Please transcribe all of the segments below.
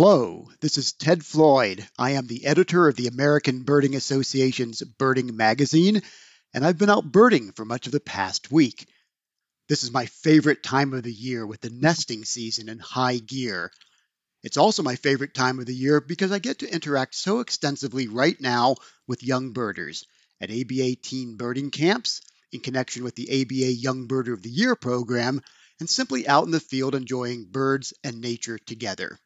Hello, this is Ted Floyd. I am the editor of the American Birding Association's Birding Magazine, and I've been out birding for much of the past week. This is my favorite time of the year with the nesting season in high gear. It's also my favorite time of the year because I get to interact so extensively right now with young birders at ABA teen birding camps, in connection with the ABA Young Birder of the Year program, and simply out in the field enjoying birds and nature together.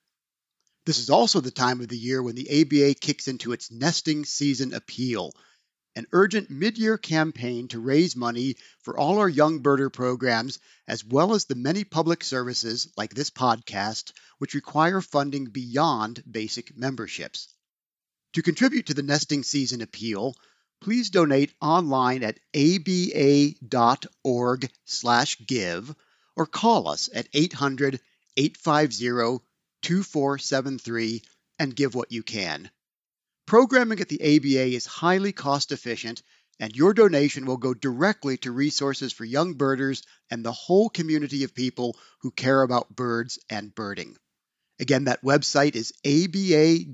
This is also the time of the year when the ABA kicks into its nesting season appeal, an urgent mid year campaign to raise money for all our young birder programs, as well as the many public services like this podcast, which require funding beyond basic memberships. To contribute to the nesting season appeal, please donate online at aba.org/give or call us at 800 850 2473 and give what you can. Programming at the ABA is highly cost efficient, and your donation will go directly to resources for young birders and the whole community of people who care about birds and birding. Again, that website is aba.org/give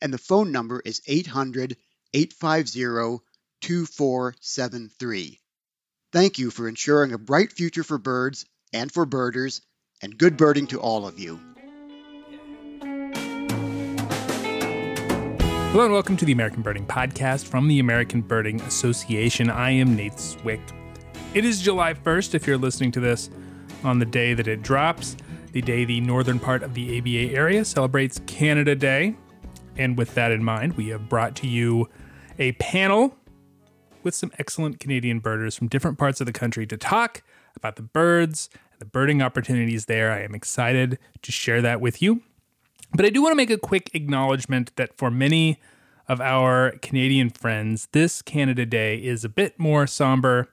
and the phone number is 800 850 2473. Thank you for ensuring a bright future for birds and for birders and good birding to all of you. Hello and welcome to the American Birding Podcast from the American Birding Association. I am Nate Swick. It is July 1st if you're listening to this on the day that it drops, the day the northern part of the ABA area celebrates Canada Day. And with that in mind, we have brought to you a panel with some excellent Canadian birders from different parts of the country to talk about the birds the birding opportunities there. I am excited to share that with you. But I do want to make a quick acknowledgement that for many of our Canadian friends, this Canada Day is a bit more somber,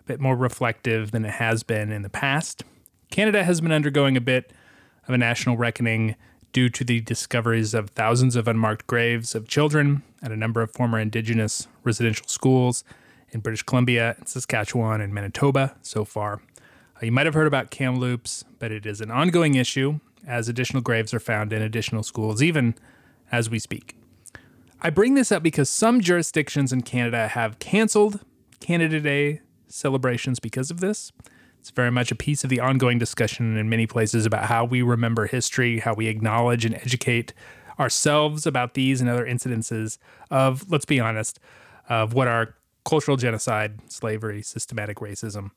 a bit more reflective than it has been in the past. Canada has been undergoing a bit of a national reckoning due to the discoveries of thousands of unmarked graves of children at a number of former Indigenous residential schools in British Columbia, Saskatchewan, and Manitoba so far. Uh, you might have heard about Kamloops, but it is an ongoing issue as additional graves are found in additional schools, even as we speak. I bring this up because some jurisdictions in Canada have canceled Canada Day celebrations because of this. It's very much a piece of the ongoing discussion in many places about how we remember history, how we acknowledge and educate ourselves about these and other incidences of, let's be honest, of what are cultural genocide, slavery, systematic racism,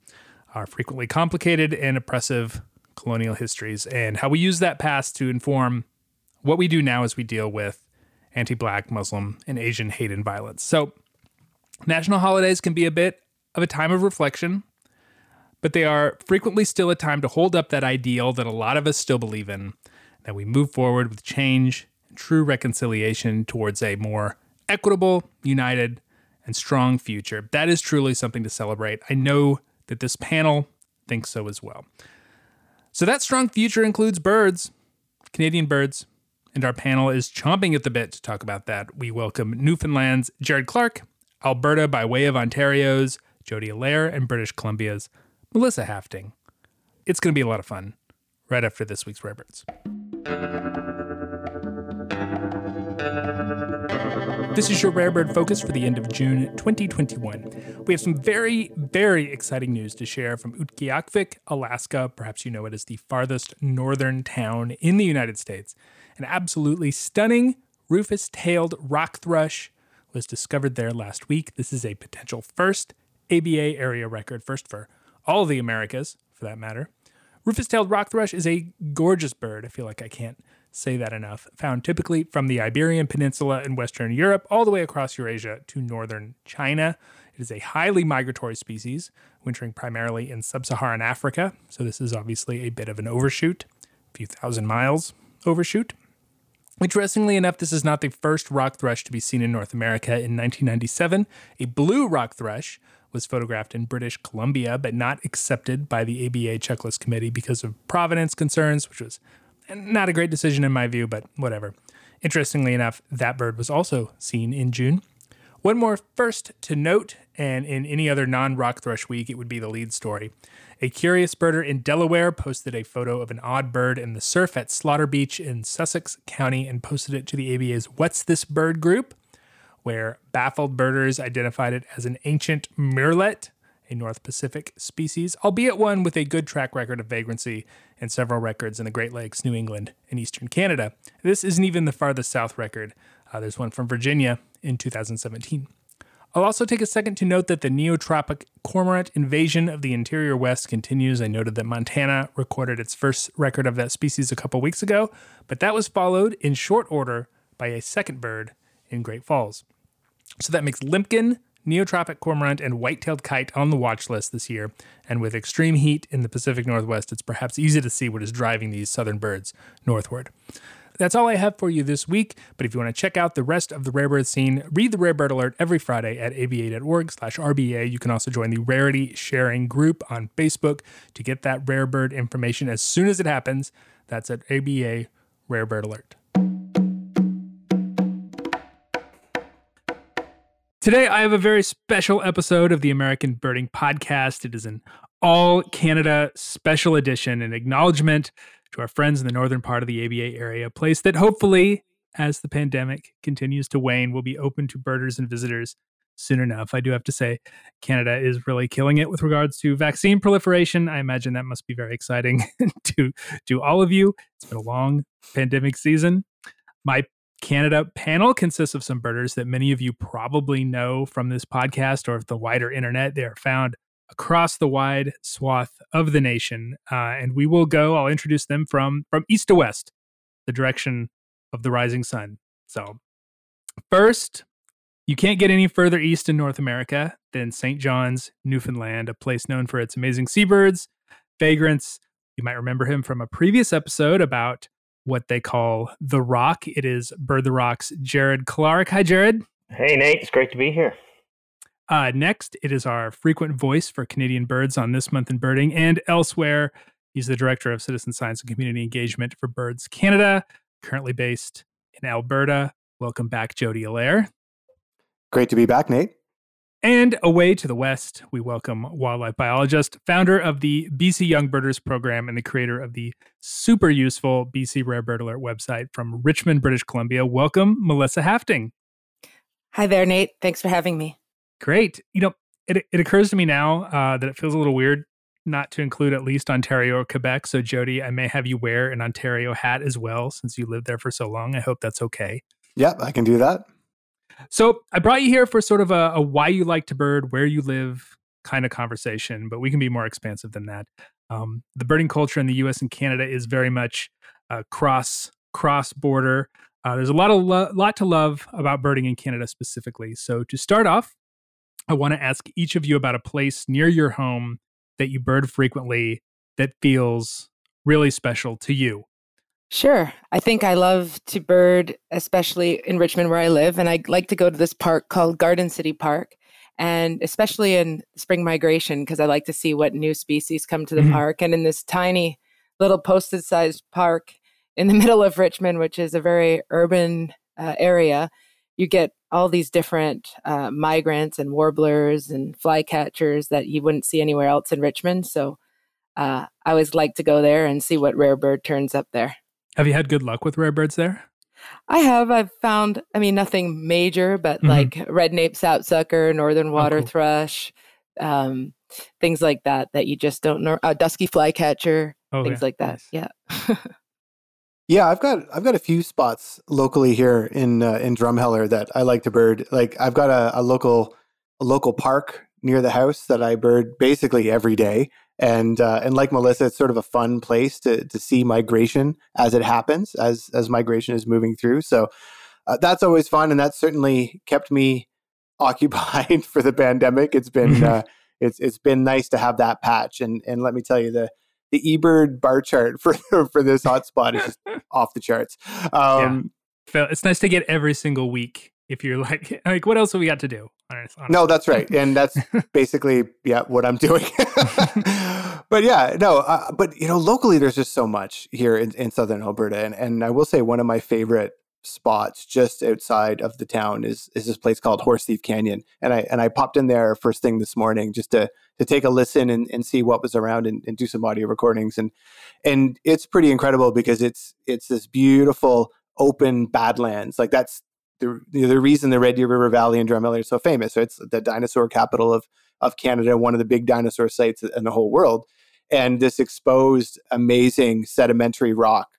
are frequently complicated and oppressive colonial histories, and how we use that past to inform what we do now as we deal with anti black, Muslim, and Asian hate and violence. So, national holidays can be a bit of a time of reflection, but they are frequently still a time to hold up that ideal that a lot of us still believe in, that we move forward with change and true reconciliation towards a more equitable, united, and strong future. That is truly something to celebrate. I know that this panel thinks so as well. So that strong future includes birds, Canadian birds, and our panel is chomping at the bit to talk about that. We welcome Newfoundland's Jared Clark, Alberta by way of Ontario's Jody Allaire, and British Columbia's Melissa Hafting. It's going to be a lot of fun right after this week's Rare Birds. This is your Rare Bird Focus for the end of June 2021. We have some very, very exciting news to share from Utqiagvik, Alaska. Perhaps you know it as the farthest northern town in the United States. An absolutely stunning rufous tailed rock thrush was discovered there last week. This is a potential first ABA area record, first for all the Americas, for that matter. Rufous tailed rock thrush is a gorgeous bird. I feel like I can't say that enough. Found typically from the Iberian Peninsula in Western Europe all the way across Eurasia to northern China. It is a highly migratory species, wintering primarily in sub Saharan Africa. So, this is obviously a bit of an overshoot, a few thousand miles overshoot. Interestingly enough, this is not the first rock thrush to be seen in North America. In 1997, a blue rock thrush was photographed in British Columbia, but not accepted by the ABA checklist committee because of provenance concerns, which was not a great decision in my view, but whatever. Interestingly enough, that bird was also seen in June. One more first to note, and in any other non rock thrush week, it would be the lead story. A curious birder in Delaware posted a photo of an odd bird in the surf at Slaughter Beach in Sussex County and posted it to the ABA's What's This Bird group, where baffled birders identified it as an ancient murrelet, a North Pacific species, albeit one with a good track record of vagrancy and several records in the Great Lakes, New England, and eastern Canada. This isn't even the farthest south record. Uh, there's one from Virginia in 2017. I'll also take a second to note that the neotropic cormorant invasion of the interior west continues. I noted that Montana recorded its first record of that species a couple weeks ago, but that was followed in short order by a second bird in Great Falls. So that makes limpkin, neotropic cormorant, and white-tailed kite on the watch list this year. And with extreme heat in the Pacific Northwest, it's perhaps easy to see what is driving these southern birds northward. That's all I have for you this week. But if you want to check out the rest of the rare bird scene, read the Rare Bird Alert every Friday at aba.org slash RBA. You can also join the Rarity Sharing group on Facebook to get that rare bird information as soon as it happens. That's at ABA Rare Bird Alert. Today, I have a very special episode of the American Birding Podcast. It is an all Canada special edition, an acknowledgement to our friends in the northern part of the ABA area, a place that hopefully, as the pandemic continues to wane, will be open to birders and visitors soon enough. I do have to say, Canada is really killing it with regards to vaccine proliferation. I imagine that must be very exciting to to all of you. It's been a long pandemic season. My Canada panel consists of some birders that many of you probably know from this podcast or the wider internet. They are found across the wide swath of the nation. Uh, and we will go, I'll introduce them from, from east to west, the direction of the rising sun. So, first, you can't get any further east in North America than St. John's, Newfoundland, a place known for its amazing seabirds, vagrants. You might remember him from a previous episode about what they call the rock. It is Bird the Rock's Jared Clark. Hi, Jared. Hey, Nate. It's great to be here. Uh, next, it is our frequent voice for Canadian birds on This Month in Birding and elsewhere. He's the director of citizen science and community engagement for Birds Canada, currently based in Alberta. Welcome back, Jody Allaire. Great to be back, Nate. And away to the west, we welcome wildlife biologist, founder of the BC Young Birders program, and the creator of the super useful BC Rare Bird Alert website from Richmond, British Columbia. Welcome, Melissa Hafting. Hi there, Nate. Thanks for having me. Great. You know, it, it occurs to me now uh, that it feels a little weird not to include at least Ontario or Quebec. So, Jody, I may have you wear an Ontario hat as well since you lived there for so long. I hope that's okay. Yep, I can do that. So, I brought you here for sort of a, a why you like to bird, where you live kind of conversation, but we can be more expansive than that. Um, the birding culture in the U.S. and Canada is very much uh, cross cross border. Uh, there's a lot of lo- lot to love about birding in Canada specifically. So to start off, I want to ask each of you about a place near your home that you bird frequently that feels really special to you. Sure. I think I love to bird, especially in Richmond where I live. And I like to go to this park called Garden City Park. And especially in spring migration, because I like to see what new species come to the mm-hmm. park. And in this tiny little posted sized park in the middle of Richmond, which is a very urban uh, area, you get all these different uh, migrants and warblers and flycatchers that you wouldn't see anywhere else in Richmond. So uh, I always like to go there and see what rare bird turns up there. Have you had good luck with rare birds there? I have. I've found, I mean, nothing major, but mm-hmm. like red nape sapsucker, northern water oh, cool. thrush, um, things like that, that you just don't know. Uh, dusky flycatcher, oh, things yeah. like that. Nice. Yeah. Yeah, I've got I've got a few spots locally here in uh, in Drumheller that I like to bird. Like I've got a, a local a local park near the house that I bird basically every day, and uh, and like Melissa, it's sort of a fun place to to see migration as it happens, as as migration is moving through. So uh, that's always fun, and that's certainly kept me occupied for the pandemic. It's been mm-hmm. uh, it's it's been nice to have that patch, and and let me tell you the the eBird bar chart for for this hotspot is just off the charts. Um, yeah. It's nice to get every single week. If you're like, like, what else have we got to do? No, that's right, and that's basically yeah what I'm doing. but yeah, no, uh, but you know, locally there's just so much here in, in southern Alberta, and and I will say one of my favorite spots just outside of the town is is this place called Horse Thief Canyon, and I and I popped in there first thing this morning just to to take a listen and, and see what was around and, and do some audio recordings. And and it's pretty incredible because it's it's this beautiful open badlands. Like that's the the reason the Red Deer River Valley and Drumheller is so famous. So it's the dinosaur capital of of Canada, one of the big dinosaur sites in the whole world, and this exposed amazing sedimentary rock.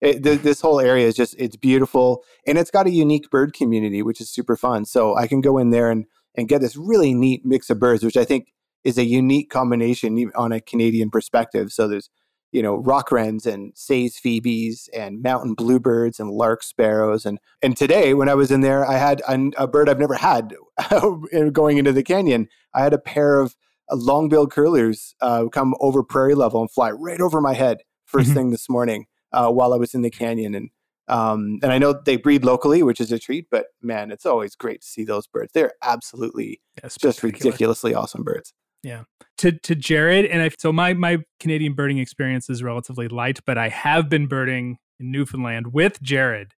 It, th- this whole area is just it's beautiful. And it's got a unique bird community which is super fun. So i can go in there and and get this really neat mix of birds which i think is a unique combination on a canadian perspective. So there's you know rock wrens and say's phoebes and mountain bluebirds and lark sparrows and and today when i was in there i had a, a bird i've never had going into the canyon i had a pair of long-billed curlews uh, come over prairie level and fly right over my head 1st mm-hmm. thing this morning uh, while I was in the canyon. And um, and I know they breed locally, which is a treat. But man, it's always great to see those birds. They're absolutely yeah, just ridiculously awesome birds. Yeah. To to Jared and I so my my Canadian birding experience is relatively light, but I have been birding in Newfoundland with Jared.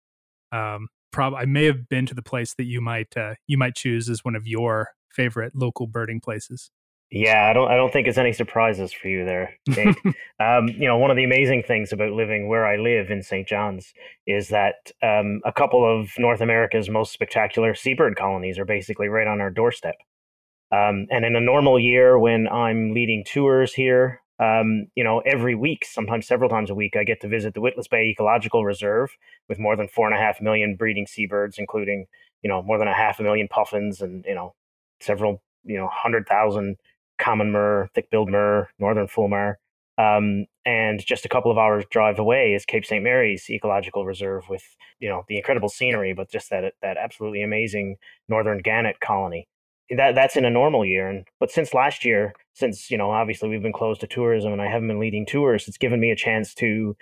Um, probably I may have been to the place that you might uh, you might choose as one of your favorite local birding places. Yeah, I don't. I don't think it's any surprises for you there, Dave. um, you know, one of the amazing things about living where I live in St. John's is that um, a couple of North America's most spectacular seabird colonies are basically right on our doorstep. Um, and in a normal year, when I'm leading tours here, um, you know, every week, sometimes several times a week, I get to visit the Witless Bay Ecological Reserve with more than four and a half million breeding seabirds, including you know more than a half a million puffins and you know several you know hundred thousand common murre, thick-billed murre, northern fulmar. Um, and just a couple of hours drive away is Cape St. Mary's Ecological Reserve with, you know, the incredible scenery, but just that that absolutely amazing northern gannet colony. That that's in a normal year. And but since last year, since, you know, obviously we've been closed to tourism and I haven't been leading tours, it's given me a chance to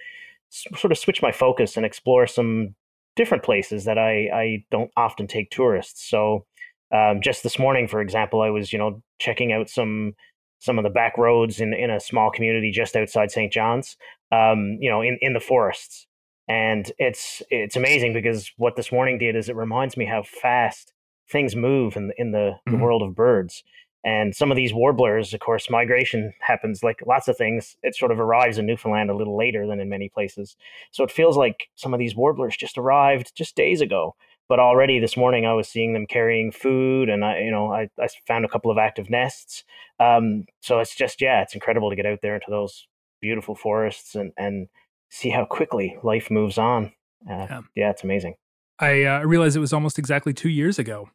sort of switch my focus and explore some different places that I, I don't often take tourists. So um, just this morning, for example, I was you know checking out some some of the back roads in in a small community just outside St. John's, um, you know, in in the forests, and it's it's amazing because what this morning did is it reminds me how fast things move in in the, mm-hmm. the world of birds. And some of these warblers, of course, migration happens like lots of things. It sort of arrives in Newfoundland a little later than in many places. So it feels like some of these warblers just arrived just days ago but already this morning I was seeing them carrying food, and I, you know, I, I found a couple of active nests. Um, so it's just, yeah, it's incredible to get out there into those beautiful forests and and see how quickly life moves on. Uh, yeah. yeah. it's amazing. I uh, realized it was almost exactly two years ago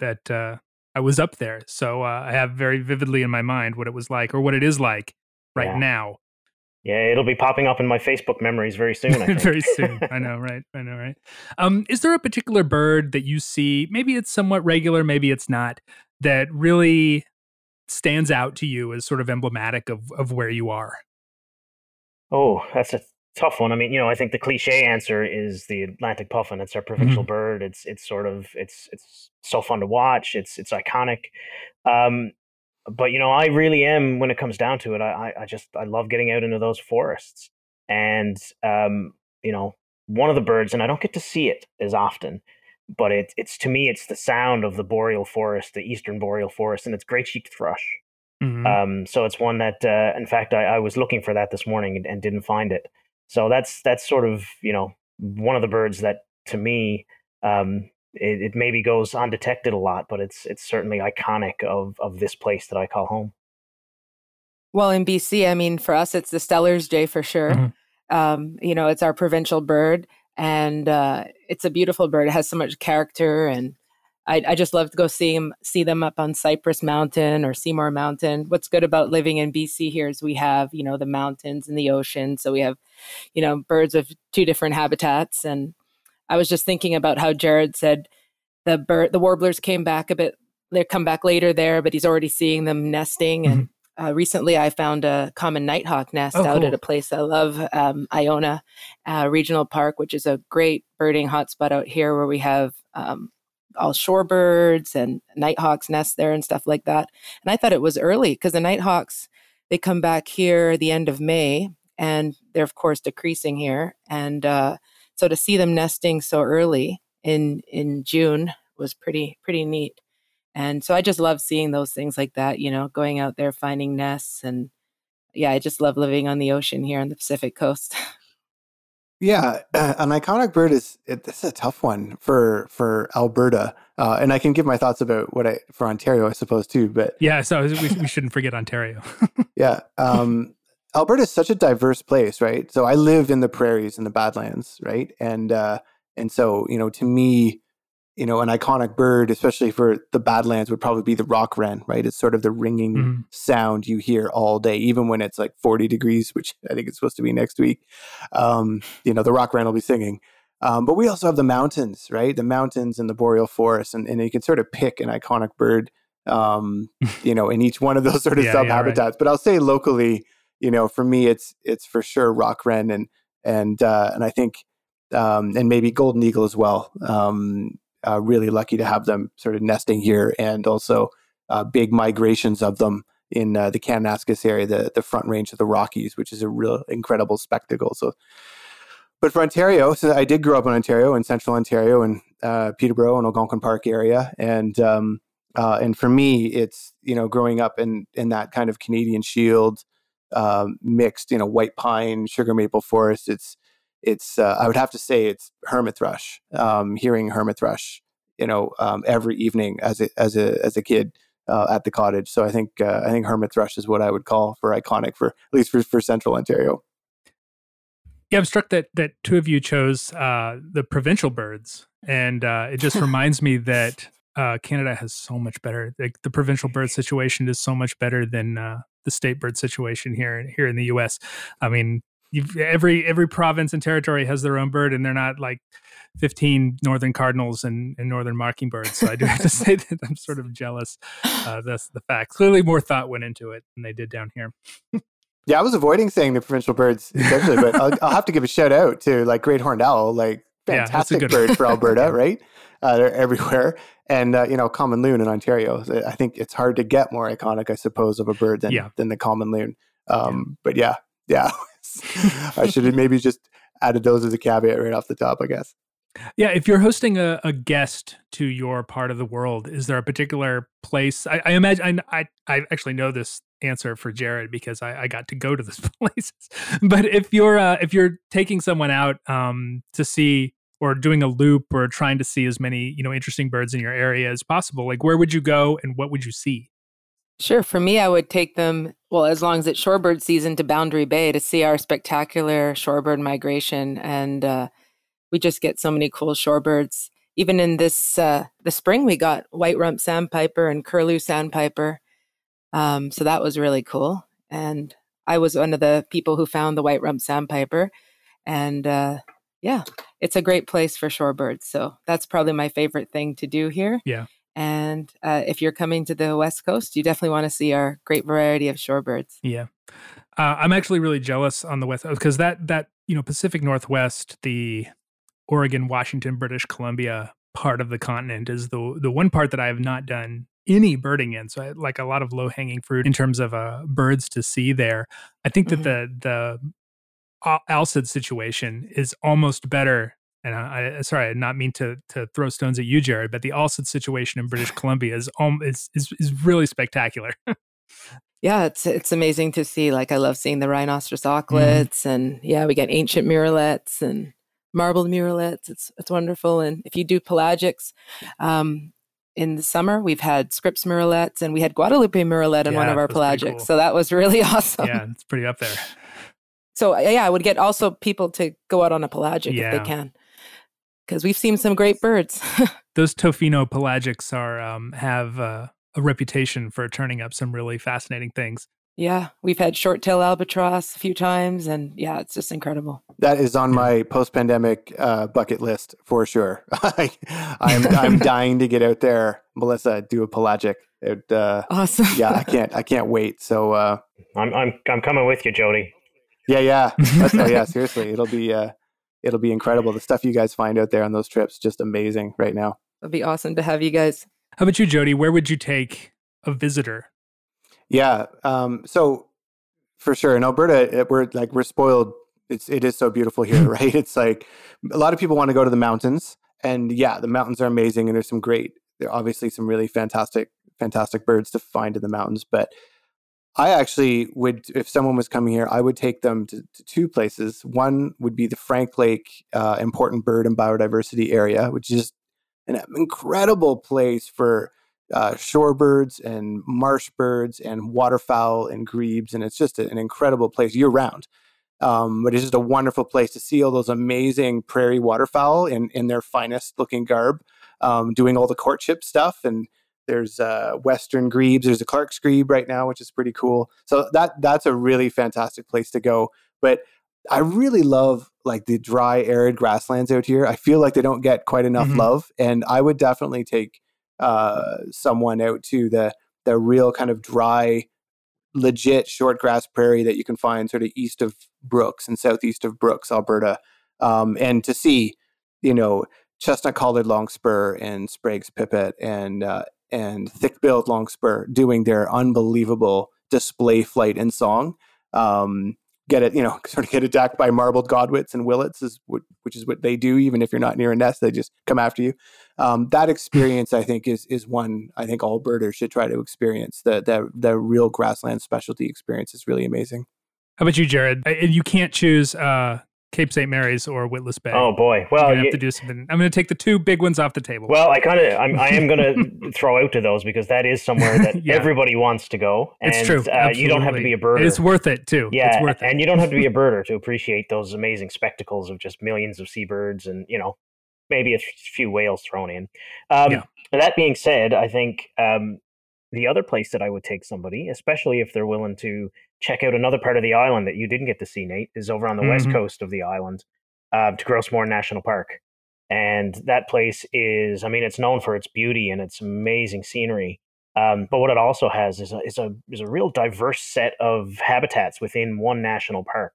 that uh, I was up there, so uh, I have very vividly in my mind what it was like, or what it is like right yeah. now. Yeah, it'll be popping up in my Facebook memories very soon. very soon. I know, right? I know, right? Um, is there a particular bird that you see? Maybe it's somewhat regular, maybe it's not. That really stands out to you as sort of emblematic of of where you are. Oh, that's a tough one. I mean, you know, I think the cliche answer is the Atlantic puffin. It's our provincial mm-hmm. bird. It's it's sort of it's it's so fun to watch. It's it's iconic. Um, but you know, I really am when it comes down to it. I I just I love getting out into those forests, and um, you know, one of the birds, and I don't get to see it as often, but it, it's to me, it's the sound of the boreal forest, the eastern boreal forest, and it's gray cheeked thrush. Mm-hmm. Um, so it's one that, uh, in fact, I, I was looking for that this morning and, and didn't find it. So that's that's sort of you know one of the birds that to me um, it, it maybe goes undetected a lot, but it's it's certainly iconic of of this place that I call home. Well, in BC, I mean, for us, it's the Steller's jay for sure. Mm-hmm. Um, you know, it's our provincial bird, and uh, it's a beautiful bird. It has so much character, and I, I just love to go see them, see them up on Cypress Mountain or Seymour Mountain. What's good about living in BC here is we have, you know, the mountains and the ocean, so we have, you know, birds of two different habitats, and I was just thinking about how Jared said the bird, the warblers came back a bit. They come back later there, but he's already seeing them nesting. Mm-hmm. And uh, recently, I found a common nighthawk nest oh, out cool. at a place I love, um, Iona uh, Regional Park, which is a great birding hotspot out here, where we have um, all shorebirds and nighthawks nest there and stuff like that. And I thought it was early because the nighthawks they come back here the end of May, and they're of course decreasing here. And uh, So to see them nesting so early in in June was pretty pretty neat. And so I just love seeing those things like that, you know, going out there finding nests and yeah, I just love living on the ocean here on the Pacific coast. Yeah, an iconic bird is it, this is a tough one for for Alberta, uh, and I can give my thoughts about what I for Ontario, I suppose too. But yeah, so we, we shouldn't forget Ontario. yeah, um, Alberta is such a diverse place, right? So I lived in the prairies in the Badlands, right, and uh, and so you know, to me, you know, an iconic bird, especially for the Badlands, would probably be the rock wren, right? It's sort of the ringing mm-hmm. sound you hear all day, even when it's like 40 degrees, which I think it's supposed to be next week. Um, you know, the rock wren will be singing. Um, but we also have the mountains, right? The mountains and the boreal forest, and, and you can sort of pick an iconic bird, um, you know, in each one of those sort of yeah, sub habitats. Yeah, right. But I'll say locally, you know, for me, it's it's for sure rock wren, and and uh, and I think, um, and maybe golden eagle as well. Um, uh, really lucky to have them sort of nesting here and also uh, big migrations of them in uh, the Kananaskis area, the, the front range of the Rockies, which is a real incredible spectacle. So, but for Ontario, so I did grow up in Ontario, in central Ontario, in uh, Peterborough and Algonquin Park area, and um, uh, and for me, it's you know growing up in in that kind of Canadian Shield um, mixed, you know, white pine, sugar maple forest. It's it's uh, I would have to say it's hermit thrush. Um, hearing hermit thrush, you know, um, every evening as a as a as a kid uh, at the cottage. So I think uh, I think hermit thrush is what I would call for iconic for at least for, for Central Ontario. Yeah, I'm struck that that two of you chose uh, the provincial birds, and uh, it just reminds me that uh, Canada has so much better. Like the provincial bird situation is so much better than uh, the state bird situation here here in the U.S. I mean, every every province and territory has their own bird, and they're not like 15 northern cardinals and, and northern mockingbirds. So I do have to say that I'm sort of jealous. Uh, that's the fact. Clearly, more thought went into it than they did down here. yeah, I was avoiding saying the provincial birds essentially, but I'll, I'll, have to give a shout out to like great horned owl, like fantastic yeah, bird for Alberta, right? Uh, they're everywhere. And uh, you know, common loon in Ontario. I think it's hard to get more iconic, I suppose, of a bird than yeah. than the common loon. Um, yeah. But yeah, yeah, I should have maybe just added those as a caveat right off the top, I guess. Yeah, if you're hosting a, a guest to your part of the world, is there a particular place? I, I imagine I, I actually know this answer for Jared because I, I got to go to those places. But if you're uh, if you're taking someone out um, to see or doing a loop or trying to see as many you know interesting birds in your area as possible, like where would you go and what would you see? Sure. For me, I would take them, well, as long as it's shorebird season, to Boundary Bay to see our spectacular shorebird migration. And uh, we just get so many cool shorebirds. Even in this, uh, the spring, we got white rump sandpiper and curlew sandpiper. Um, so that was really cool. And I was one of the people who found the white rump sandpiper. And uh, yeah, it's a great place for shorebirds. So that's probably my favorite thing to do here. Yeah. And uh, if you're coming to the West Coast, you definitely want to see our great variety of shorebirds. Yeah. Uh, I'm actually really jealous on the West because that, that, you know, Pacific Northwest, the Oregon, Washington, British Columbia part of the continent is the, the one part that I have not done any birding in. So I, like a lot of low hanging fruit in terms of uh, birds to see there. I think that mm-hmm. the, the Alcid situation is almost better and I, I sorry, I did not mean to to throw stones at you, Jared, but the Alcid situation in British Columbia is um is is, is really spectacular. yeah, it's it's amazing to see. Like I love seeing the rhinoceros mm-hmm. auklets, mm and yeah, we get ancient murrelets and marbled murrelets. It's it's wonderful. And if you do pelagics, um, in the summer we've had Scripps murrelets and we had Guadalupe murrelet in yeah, one of our pelagics. Cool. So that was really awesome. Yeah, it's pretty up there. So yeah, I would get also people to go out on a pelagic yeah. if they can because we've seen some great birds. Those Tofino pelagics are um, have uh, a reputation for turning up some really fascinating things. Yeah, we've had short tail albatross a few times, and yeah, it's just incredible. That is on my post pandemic uh, bucket list for sure. I, am I'm, I'm dying to get out there, Melissa. Do a pelagic. It, uh, awesome. yeah, I can't I can't wait. So uh, I'm I'm I'm coming with you, Jody. Yeah, yeah. oh, yeah, seriously, it'll be uh, it'll be incredible. The stuff you guys find out there on those trips, just amazing right now. It'd be awesome to have you guys. How about you, Jody? Where would you take a visitor? Yeah. Um, so for sure in Alberta, we're like, we're spoiled It's it is so beautiful here, right? It's like a lot of people want to go to the mountains, and yeah, the mountains are amazing, and there's some great, there are obviously some really fantastic, fantastic birds to find in the mountains. But I actually would, if someone was coming here, I would take them to, to two places. One would be the Frank Lake uh, Important Bird and Biodiversity Area, which is an incredible place for uh, shorebirds and marsh birds and waterfowl and grebes, and it's just an incredible place year round. Um, but it's just a wonderful place to see all those amazing prairie waterfowl in in their finest looking garb, um, doing all the courtship stuff. And there's uh, western grebes. There's a Clark's grebe right now, which is pretty cool. So that that's a really fantastic place to go. But I really love like the dry, arid grasslands out here. I feel like they don't get quite enough mm-hmm. love, and I would definitely take uh, someone out to the the real kind of dry, legit short grass prairie that you can find sort of east of Brooks and southeast of Brooks, Alberta, um, and to see, you know, chestnut collared longspur and Sprague's pipit and uh, and thick-billed longspur doing their unbelievable display flight and song. Um, get it, you know, sort of get attacked by marbled godwits and willets, is what, which is what they do. Even if you're not near a nest, they just come after you. Um, that experience, I think, is is one I think all birders should try to experience. The the the real grassland specialty experience is really amazing. How about you, Jared? You can't choose uh, Cape St. Mary's or Witless Bay. Oh boy! Well, you have to do something. I'm going to take the two big ones off the table. Well, I kind of I am going to throw out to those because that is somewhere that yeah. everybody wants to go. And, it's true. Uh, you don't have to be a birder. It's worth it too. Yeah, it's worth it. and you don't have to be a birder to appreciate those amazing spectacles of just millions of seabirds and you know maybe a few whales thrown in. Um, yeah. That being said, I think um, the other place that I would take somebody, especially if they're willing to check out another part of the island that you didn't get to see, Nate, is over on the mm-hmm. west coast of the island uh, to Gros National Park. And that place is, I mean, it's known for its beauty and its amazing scenery. Um, but what it also has is a, is a is a real diverse set of habitats within one national park,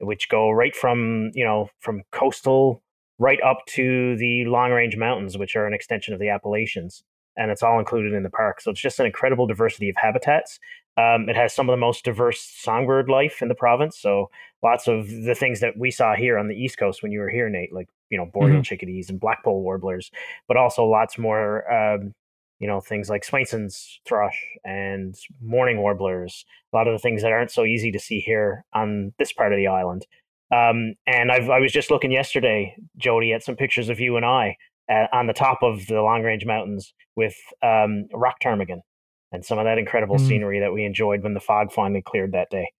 which go right from you know from coastal right up to the long range mountains, which are an extension of the Appalachians and it's all included in the park. So it's just an incredible diversity of habitats. Um, it has some of the most diverse songbird life in the province. So lots of the things that we saw here on the East Coast when you were here, Nate, like you know boreal mm-hmm. chickadees and blackpoll warblers, but also lots more. Um, you know things like Swainson's thrush and mourning warblers. A lot of the things that aren't so easy to see here on this part of the island. Um, and I've, I was just looking yesterday, Jody, at some pictures of you and I at, on the top of the Long Range Mountains with um, Rock Ptarmigan and some of that incredible mm. scenery that we enjoyed when the fog finally cleared that day.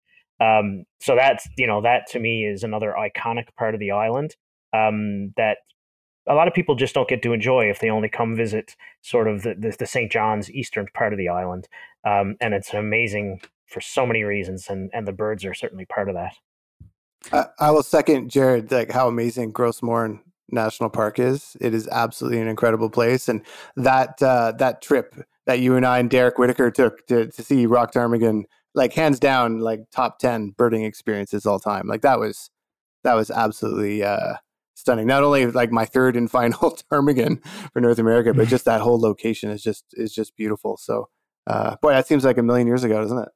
Um, so that's you know that to me is another iconic part of the island um, that a lot of people just don't get to enjoy if they only come visit sort of the, the, the St. John's eastern part of the island. Um, and it's amazing for so many reasons, and, and the birds are certainly part of that. I, I will second Jared, like how amazing Gros Morne National Park is. It is absolutely an incredible place, and that uh, that trip that you and I and Derek Whitaker took to to see Rock Ptarmigan, like hands down, like top ten birding experiences all time. Like that was that was absolutely uh, stunning. Not only like my third and final ptarmigan for North America, but just that whole location is just is just beautiful. So, uh, boy, that seems like a million years ago, doesn't it?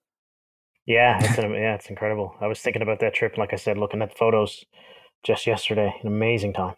Yeah, it's an, yeah, it's incredible. I was thinking about that trip, like I said, looking at the photos just yesterday. An amazing time.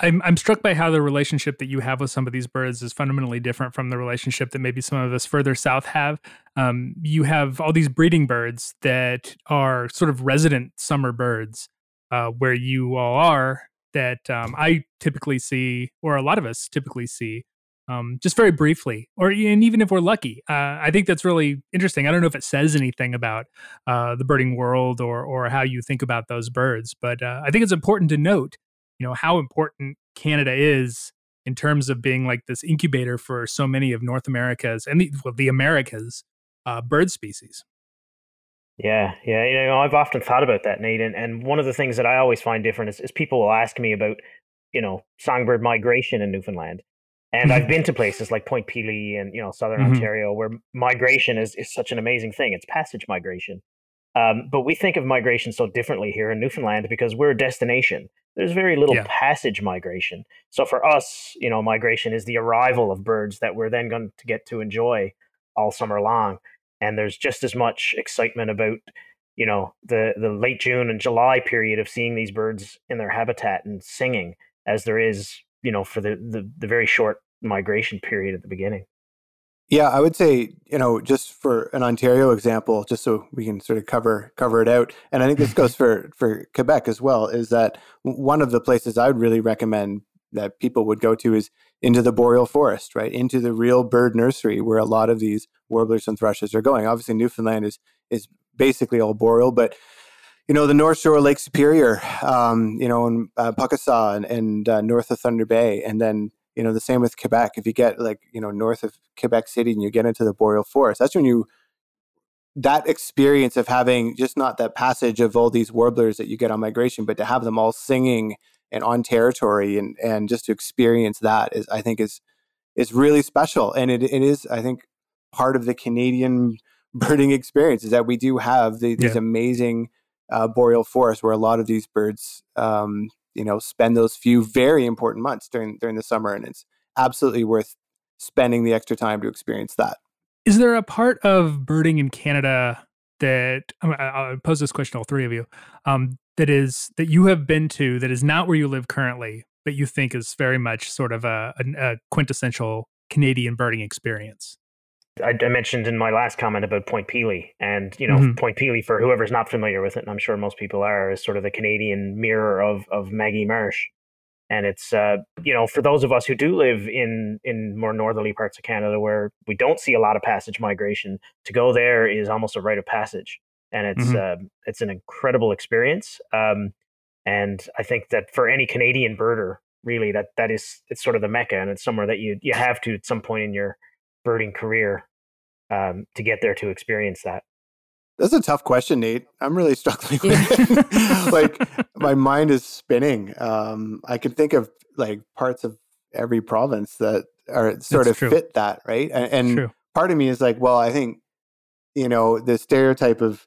I'm I'm struck by how the relationship that you have with some of these birds is fundamentally different from the relationship that maybe some of us further south have. Um, you have all these breeding birds that are sort of resident summer birds, uh, where you all are. That um, I typically see, or a lot of us typically see, um, just very briefly, or and even if we're lucky. Uh, I think that's really interesting. I don't know if it says anything about uh, the birding world or or how you think about those birds, but uh, I think it's important to note you know how important Canada is in terms of being like this incubator for so many of North America's and the, well, the Americas uh, bird species. Yeah, yeah. You know, I've often thought about that, Nate. And, and one of the things that I always find different is, is people will ask me about, you know, songbird migration in Newfoundland. And I've been to places like Point Pelee and, you know, Southern mm-hmm. Ontario where migration is, is such an amazing thing. It's passage migration. Um, but we think of migration so differently here in Newfoundland because we're a destination. There's very little yeah. passage migration. So for us, you know, migration is the arrival of birds that we're then going to get to enjoy all summer long. And there's just as much excitement about you know the the late June and July period of seeing these birds in their habitat and singing as there is you know for the the, the very short migration period at the beginning. Yeah, I would say, you know, just for an Ontario example, just so we can sort of cover cover it out, and I think this goes for for Quebec as well, is that one of the places I would really recommend that people would go to is into the boreal forest, right? Into the real bird nursery where a lot of these warblers and thrushes are going. Obviously, Newfoundland is is basically all boreal, but you know the North Shore, Lake Superior, um, you know, and uh, Pukaskwa and, and uh, north of Thunder Bay, and then you know the same with Quebec. If you get like you know north of Quebec City and you get into the boreal forest, that's when you that experience of having just not that passage of all these warblers that you get on migration, but to have them all singing and on territory and and just to experience that is I think is is really special. And it, it is I think part of the Canadian birding experience is that we do have the, these yeah. amazing uh, boreal forests where a lot of these birds um, you know spend those few very important months during during the summer and it's absolutely worth spending the extra time to experience that. Is there a part of birding in canada that i'll pose this question to all three of you um, that is that you have been to that is not where you live currently but you think is very much sort of a, a, a quintessential canadian birding experience I, I, mentioned in my last comment about Point Pelee, and you know, mm-hmm. Point Pelee for whoever's not familiar with it, and I'm sure most people are, is sort of the Canadian mirror of of Magee Marsh. And it's uh, you know, for those of us who do live in in more northerly parts of Canada where we don't see a lot of passage migration, to go there is almost a rite of passage, and it's mm-hmm. uh, it's an incredible experience. Um, and I think that for any Canadian birder, really, that that is it's sort of the mecca, and it's somewhere that you you have to at some point in your birding career um, to get there to experience that? That's a tough question, Nate. I'm really struggling with it. like my mind is spinning. Um, I can think of like parts of every province that are sort That's of true. fit that, right? And, and part of me is like, well, I think you know the stereotype of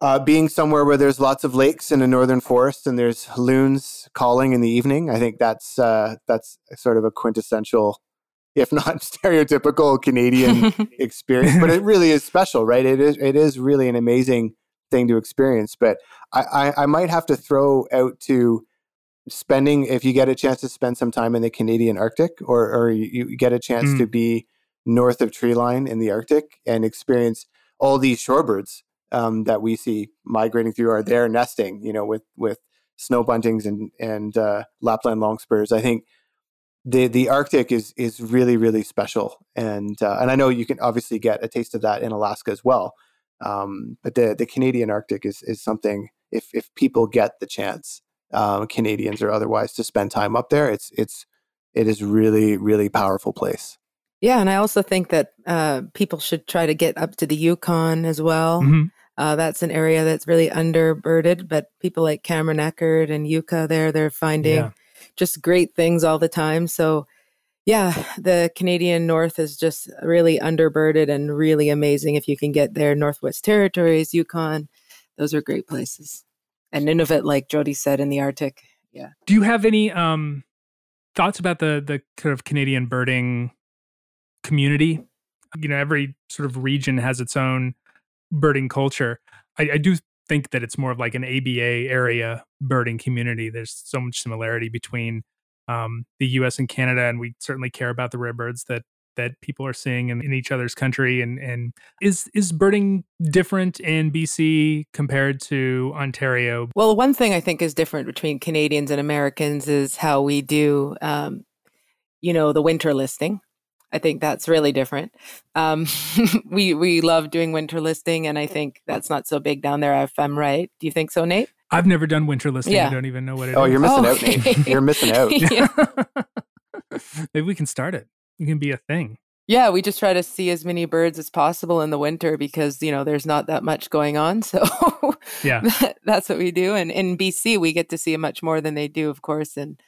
uh, being somewhere where there's lots of lakes in a northern forest and there's loons calling in the evening. I think that's uh, that's sort of a quintessential if not stereotypical Canadian experience, but it really is special, right? It is it is really an amazing thing to experience. But I, I, I might have to throw out to spending if you get a chance to spend some time in the Canadian Arctic or or you, you get a chance mm. to be north of treeline in the Arctic and experience all these shorebirds um, that we see migrating through are there nesting, you know, with with snow buntings and and uh, Lapland longspurs. I think the the Arctic is is really really special, and uh, and I know you can obviously get a taste of that in Alaska as well. Um, but the the Canadian Arctic is is something if if people get the chance, uh, Canadians or otherwise, to spend time up there, it's it's it is really really powerful place. Yeah, and I also think that uh, people should try to get up to the Yukon as well. Mm-hmm. Uh, that's an area that's really underbirded, but people like Cameron Eckert and Yuka there, they're finding yeah just great things all the time. So, yeah, the Canadian North is just really underbirded and really amazing if you can get there. Northwest Territories, Yukon, those are great places. And Nunavut, like Jody said, in the Arctic. Yeah. Do you have any um, thoughts about the the kind of Canadian birding community? You know, every sort of region has its own birding culture. I, I do think that it's more of like an ABA area birding community. There's so much similarity between um, the U.S. and Canada, and we certainly care about the rare birds that that people are seeing in, in each other's country. And and is is birding different in BC compared to Ontario? Well, one thing I think is different between Canadians and Americans is how we do, um, you know, the winter listing. I think that's really different. Um, we we love doing winter listing, and I think that's not so big down there. If I'm right, do you think so, Nate? I've never done winter listing. Yeah. I don't even know what it oh, is. you're missing oh, out, Nate. You're missing out. Maybe we can start it. It can be a thing. Yeah, we just try to see as many birds as possible in the winter because you know there's not that much going on. So yeah, that's what we do. And in BC, we get to see much more than they do, of course, and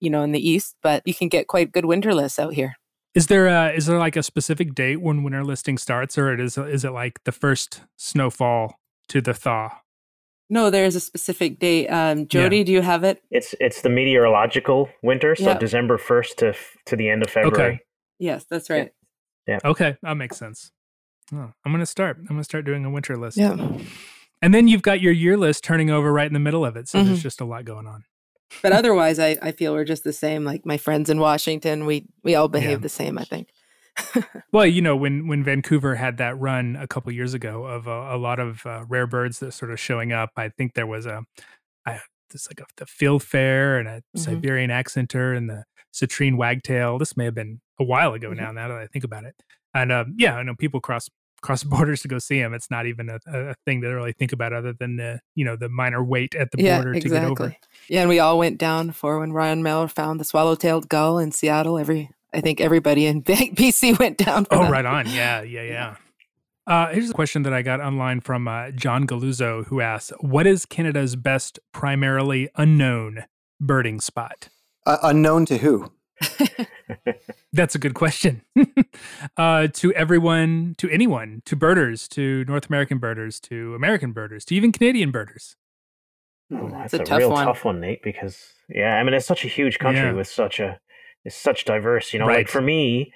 you know in the east. But you can get quite good winter lists out here. Is there a, is there like a specific date when winter listing starts, or it is is it like the first snowfall to the thaw? No, there is a specific date. Um, Jody, yeah. do you have it? It's it's the meteorological winter, so December first to to the end of February. Okay. Yes, that's right. Yeah. Okay, that makes sense. Oh, I'm gonna start. I'm gonna start doing a winter list. Yeah. And then you've got your year list turning over right in the middle of it. So Mhm. there's just a lot going on. But otherwise, I, I feel we're just the same. Like my friends in Washington, we we all behave Yeah. the same. I think. Well, you know, when when Vancouver had that run a couple years ago of a, a lot of uh, rare birds that sort of showing up, I think there was a, I, this like a, the fieldfare and a Mhm. Siberian accentor and the citrine wagtail. This may have been a while ago Mhm. now. Now that I think about it, and um, yeah, I know people cross cross borders to go see him. It's not even a, a thing that I really think about other than the you know the minor wait at the yeah, border to get over. Yeah, and we all went down for when Ryan Miller found the swallow-tailed gull in Seattle. Every I think everybody in BC went down. For Oh, that. right on. Yeah, yeah, yeah. Uh, here's a question that I got online from uh, John Galuzzo, who asks, "What is Canada's best, primarily unknown birding spot?" Uh, unknown to who? That's a good question. uh, to everyone, to anyone, to birders, to North American birders, to American birders, to even Canadian birders. Oh, That's that's a a, tough real one. tough one, Nate. Because yeah, I mean, it's such a huge country Yeah. with such a it's such diverse. You know, Right. like for me,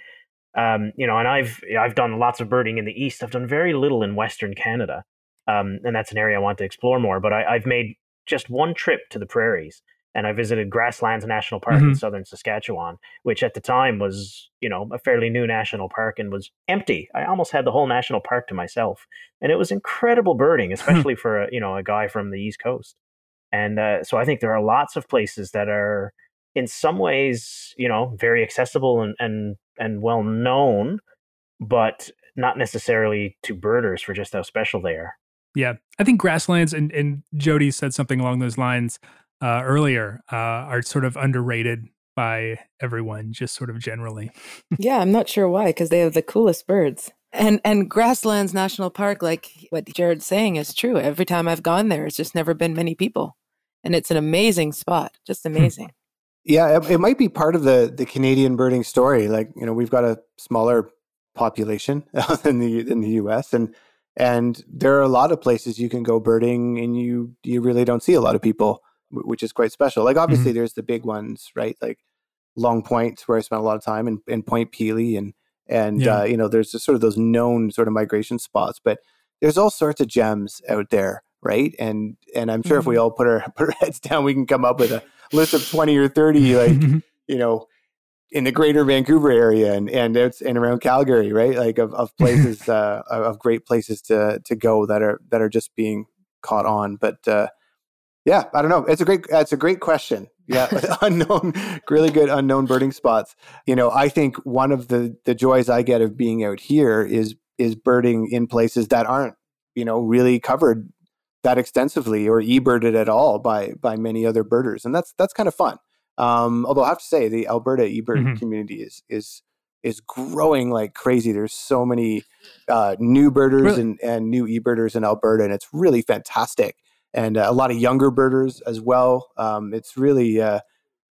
um, you know, and I've I've done lots of birding in the east. I've done very little in Western Canada, um, and that's an area I want to explore more. But I, I've made just one trip to the prairies, and I visited Grasslands National Park in Mhm. southern Saskatchewan, which at the time was you know a fairly new national park and was empty. I almost had the whole national park to myself, and it was incredible birding, especially for a, you know a guy from the east coast. And uh, so I think there are lots of places that are, in some ways, you know, very accessible and and and well known, but not necessarily to birders for just how special they are. Yeah, I think grasslands and and Jody said something along those lines uh, earlier uh, are sort of underrated by everyone, just sort of generally. yeah, I'm not sure why because they have the coolest birds. And and Grasslands National Park, like what Jared's saying, is true. Every time I've gone there, it's just never been many people, and it's an amazing spot, just amazing. Yeah, it, it might be part of the the Canadian birding story. Like you know, we've got a smaller population than the than the U.S. and and there are a lot of places you can go birding, and you you really don't see a lot of people, wh- which is quite special. Like obviously, there's the big ones, right? Like Long Point, where I spent a lot of time, and, and Point Pelee, and and Yeah. uh, you know, there's just sort of those known sort of migration spots, but there's all sorts of gems out there, right? And and I'm sure if we all put our put our heads down, we can come up with a list of twenty or thirty, like you know, in the greater Vancouver area and and it's and around Calgary, right? Like of, of places uh, of great places to to go that are that are just being caught on. But uh, yeah, I don't know. It's a great it's a great question. Yeah, unknown, really good unknown birding spots. You know, I think one of the the joys I get of being out here is is birding in places that aren't you know really covered that extensively or e-birded at all by by many other birders, and that's that's kind of fun. Um, although I have to say, the Alberta eBird Mhm. community is is is growing like crazy. There's so many uh, new birders Really? and, and new e-birders in Alberta, and it's really fantastic. And uh, a lot of younger birders as well. Um, it's really uh,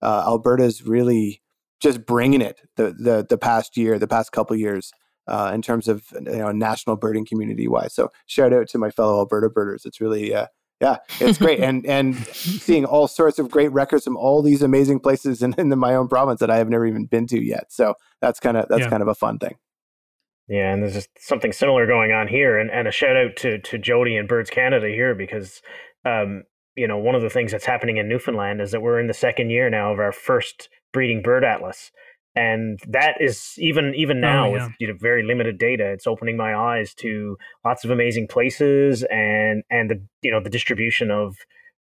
uh, Alberta's really just bringing it the the the past year, the past couple years. Uh, in terms of you know national birding community wise, so shout out to my fellow Alberta birders. It's really uh, yeah, it's great, and and seeing all sorts of great records from all these amazing places in, in my own province that I have never even been to yet. So that's kind of that's Yeah. kind of a fun thing. Yeah, and there's just something similar going on here, and, and a shout out to to Jody and Birds Canada here because, um, you know, one of the things that's happening in Newfoundland is that we're in the second year now of our first breeding bird atlas, and that is even even now Oh, yeah. with you know, very limited data, it's opening my eyes to lots of amazing places and and the you know the distribution of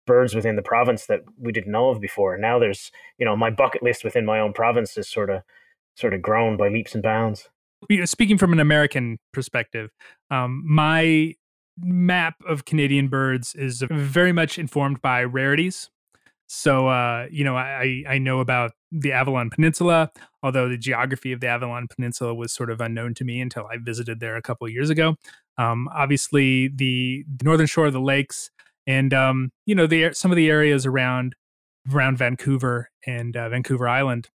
birds within the province that we didn't know of before. And now there's you know my bucket list within my own province is sort of sort of grown by leaps and bounds. Speaking from an American perspective, um, my map of Canadian birds is very much informed by rarities. So, uh, you know, I, I know about the Avalon Peninsula, although the geography of the Avalon Peninsula was sort of unknown to me until I visited there a couple years ago. Um, obviously, the, the northern shore of the lakes, and um, you know, the some of the areas around around Vancouver and uh, Vancouver Island.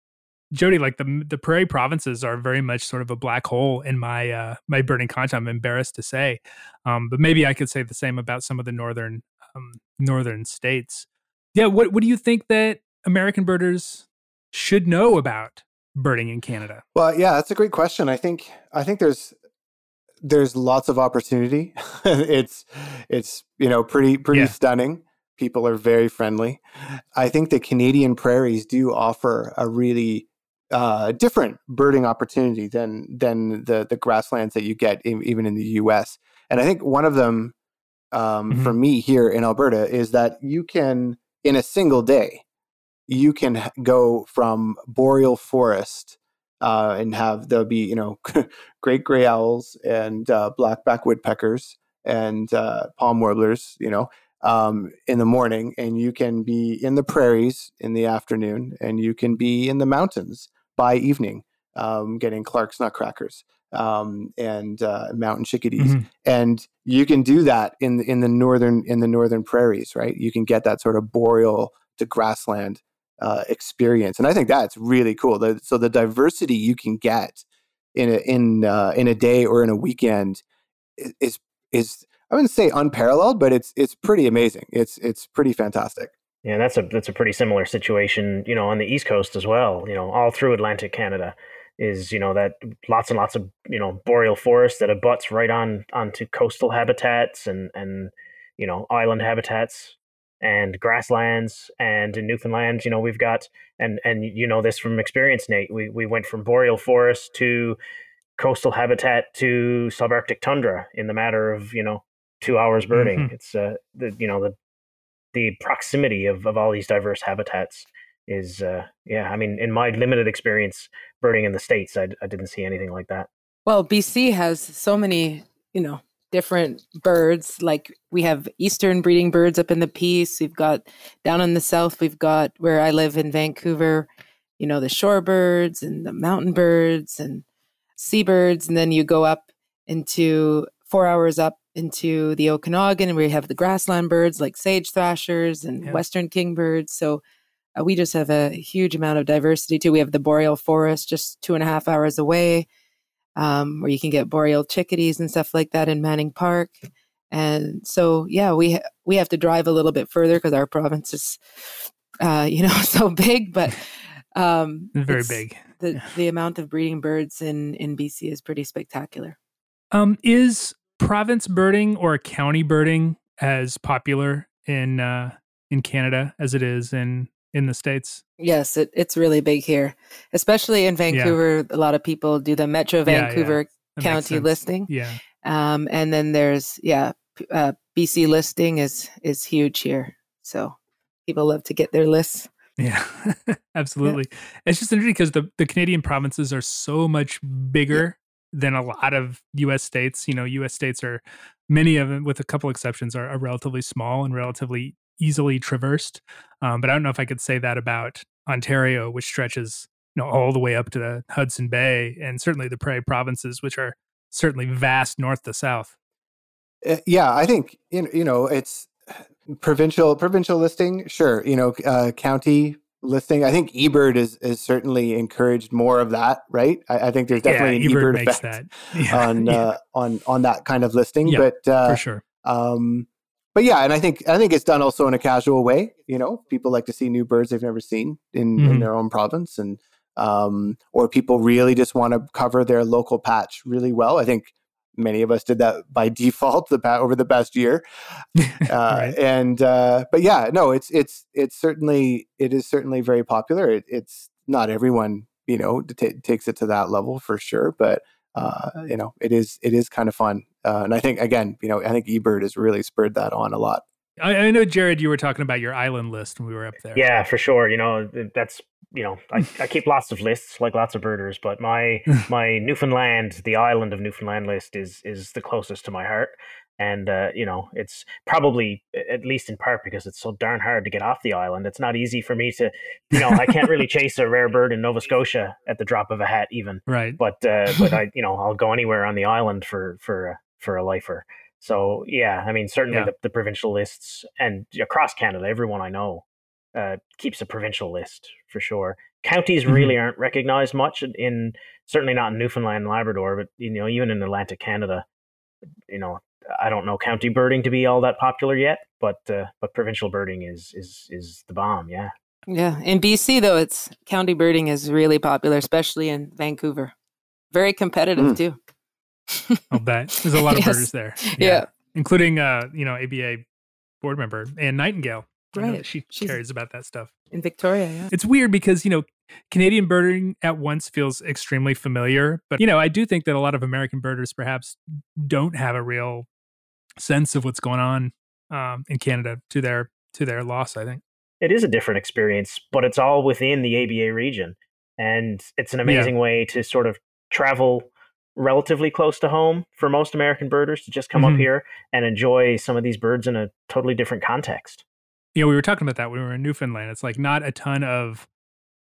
Jody, like the the prairie provinces are very much sort of a black hole in my uh, my birding content. I'm embarrassed to say, um, but maybe I could say the same about some of the northern um, northern states. Yeah, what what do you think that American birders should know about birding in Canada? Well, yeah, that's a great question. I think I think there's there's lots of opportunity. it's it's you know pretty pretty yeah. stunning. People are very friendly. I think the Canadian prairies do offer a really uh, different birding opportunity than than the the grasslands that you get in, even in the U.S. And I think one of them um, mm-hmm. for me here in Alberta is that you can in a single day you can go from boreal forest uh, and have there'll be you know great gray owls and uh, blackback woodpeckers and uh, palm warblers, you know, um, in the morning, and you can be in the prairies in the afternoon, and you can be in the mountains by evening, um, getting Clark's nutcrackers um, and uh, mountain chickadees, mm-hmm. and you can do that in in the northern in the northern prairies, right? You can get that sort of boreal to grassland uh, experience, and I think that's really cool. The, so the diversity you can get in a, in uh, in a day or in a weekend is is I wouldn't say unparalleled, but it's it's pretty amazing. It's it's pretty fantastic. Yeah, that's a that's a pretty similar situation, you know, on the East Coast as well. You know, all through Atlantic Canada is you know that lots and lots of you know boreal forest that abuts right on onto coastal habitats and and you know island habitats and grasslands and in Newfoundland, you know, we've got and and you know this from experience, Nate. We we went from boreal forest to coastal habitat to subarctic tundra in the matter of you know two hours birding. Mm-hmm. It's uh the you know the the proximity of of all these diverse habitats is uh yeah. I mean, in my limited experience birding in the states, I I didn't see anything like that. Well, BC has so many you know different birds. Like we have eastern breeding birds up in the Peace. We've got down in the south, we've got where I live in Vancouver, you know, the shorebirds and the mountain birds and seabirds. And then you go up into four hours up into the Okanagan where you have the grassland birds like sage thrashers and yeah. western kingbirds. So uh, we just have a huge amount of diversity too. We have the boreal forest just two and a half hours away um, where you can get boreal chickadees and stuff like that in Manning Park. And so, yeah, we ha- we have to drive a little bit further because our province is, uh, you know, so big. But um, very big. The yeah. the amount of breeding birds in in BC is pretty spectacular. Um, is province birding or county birding as popular in uh, in Canada as it is in in the states? Yes, it, it's really big here, especially in Vancouver. Yeah. A lot of people do the Metro Vancouver yeah, yeah. County listing. Yeah, um, and then there's yeah, uh, BC listing is is huge here. So people love to get their lists. Yeah, absolutely. It's just interesting because the the Canadian provinces are so much bigger than a lot of U.S. states. You know, U.S. states are many of them, with a couple exceptions, are, are relatively small and relatively easily traversed. Um, but I don't know if I could say that about Ontario, which stretches you know all the way up to the Hudson Bay, and certainly the Prairie provinces, which are certainly vast north to south. Uh, yeah, I think you know it's provincial provincial listing. Sure, you know uh, county listing. I think eBird is is certainly encouraged more of that, right? I, I think there's definitely yeah, an eBird, eBird effect yeah, on yeah. Uh, on on that kind of listing. but uh, for sure. Um, but yeah, and I think I think it's done also in a casual way. You know, people like to see new birds they've never seen in, mm-hmm. in their own province, and um, or people really just want to cover their local patch really well. I think many of us did that by default the over the past year, uh, right. and uh, but yeah, no, it's it's it's certainly it is certainly very popular. It, it's not everyone you know t- takes it to that level for sure, but uh, you know, it is it is kind of fun. Uh, and I think again, you know, I think eBird has really spurred that on a lot. I, I, know, Jared, you were talking about your island list when we were up there. Yeah, for sure. You know, that's you know, I, I keep lots of lists like lots of birders, but my my Newfoundland, the island of Newfoundland list is is the closest to my heart and uh, you know it's probably at least in part because it's so darn hard to get off the island it's not easy for me to you know i can't really chase a rare bird in nova scotia at the drop of a hat even right but uh, but i you know i'll go anywhere on the island for for for a lifer so yeah i mean certainly yeah. the, the, provincial lists and across canada everyone i know uh, keeps a provincial list for sure counties mm-hmm. really aren't recognized much in certainly not in newfoundland and labrador but you know even in atlantic canada you know I don't know county birding to be all that popular yet, but uh, but provincial birding is is is the bomb. Yeah. Yeah, in BC though, it's county birding is really popular, especially in Vancouver. Very competitive mm. too. I'll bet there's a lot of Yes. birders there. Yeah. including uh, you know, ABA board member Anne Nightingale. Right. she She's- cares about that stuff. In Victoria, yeah. It's weird because, you know, Canadian birding at once feels extremely familiar, but you know, I do think that a lot of American birders perhaps don't have a real sense of what's going on um, in Canada to their to their loss. I think. it is a different experience, but it's all within the ABA region. And it's an amazing way to sort of travel relatively close to home for most American birders to just come Mhm. up here and enjoy some of these birds in a totally different context. You know, we were talking about that when we were in Newfoundland. It's like not a ton of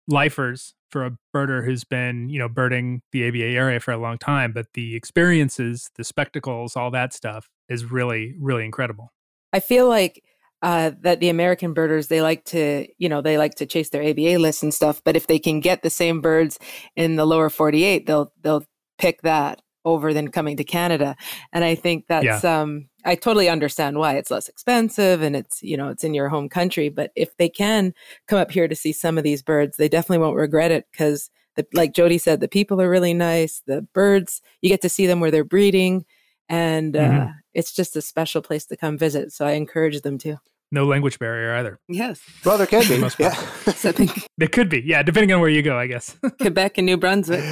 lifers for a birder who's been, you know, birding the ABA area for a long time, but the experiences, the spectacles, all that stuff is really, really incredible. I feel like uh, that the American birders they like to you know they like to chase their ABA lists and stuff, but if they can get the same birds in the lower 48, they'll they'll pick that over than coming to Canada. And I think that's um I totally understand why it's less expensive and it's you know it's in your home country, but if they can come up here to see some of these birds, they definitely won't regret it because like Jody said, the people are really nice. The birds, you get to see them where they're breeding and uh, Mhm. it's just a special place to come visit. So I encourage them to. No language barrier either. Yes, Well, there can For be. most Yeah. so I think There could be, yeah, depending on where you go, I guess. Quebec and New Brunswick.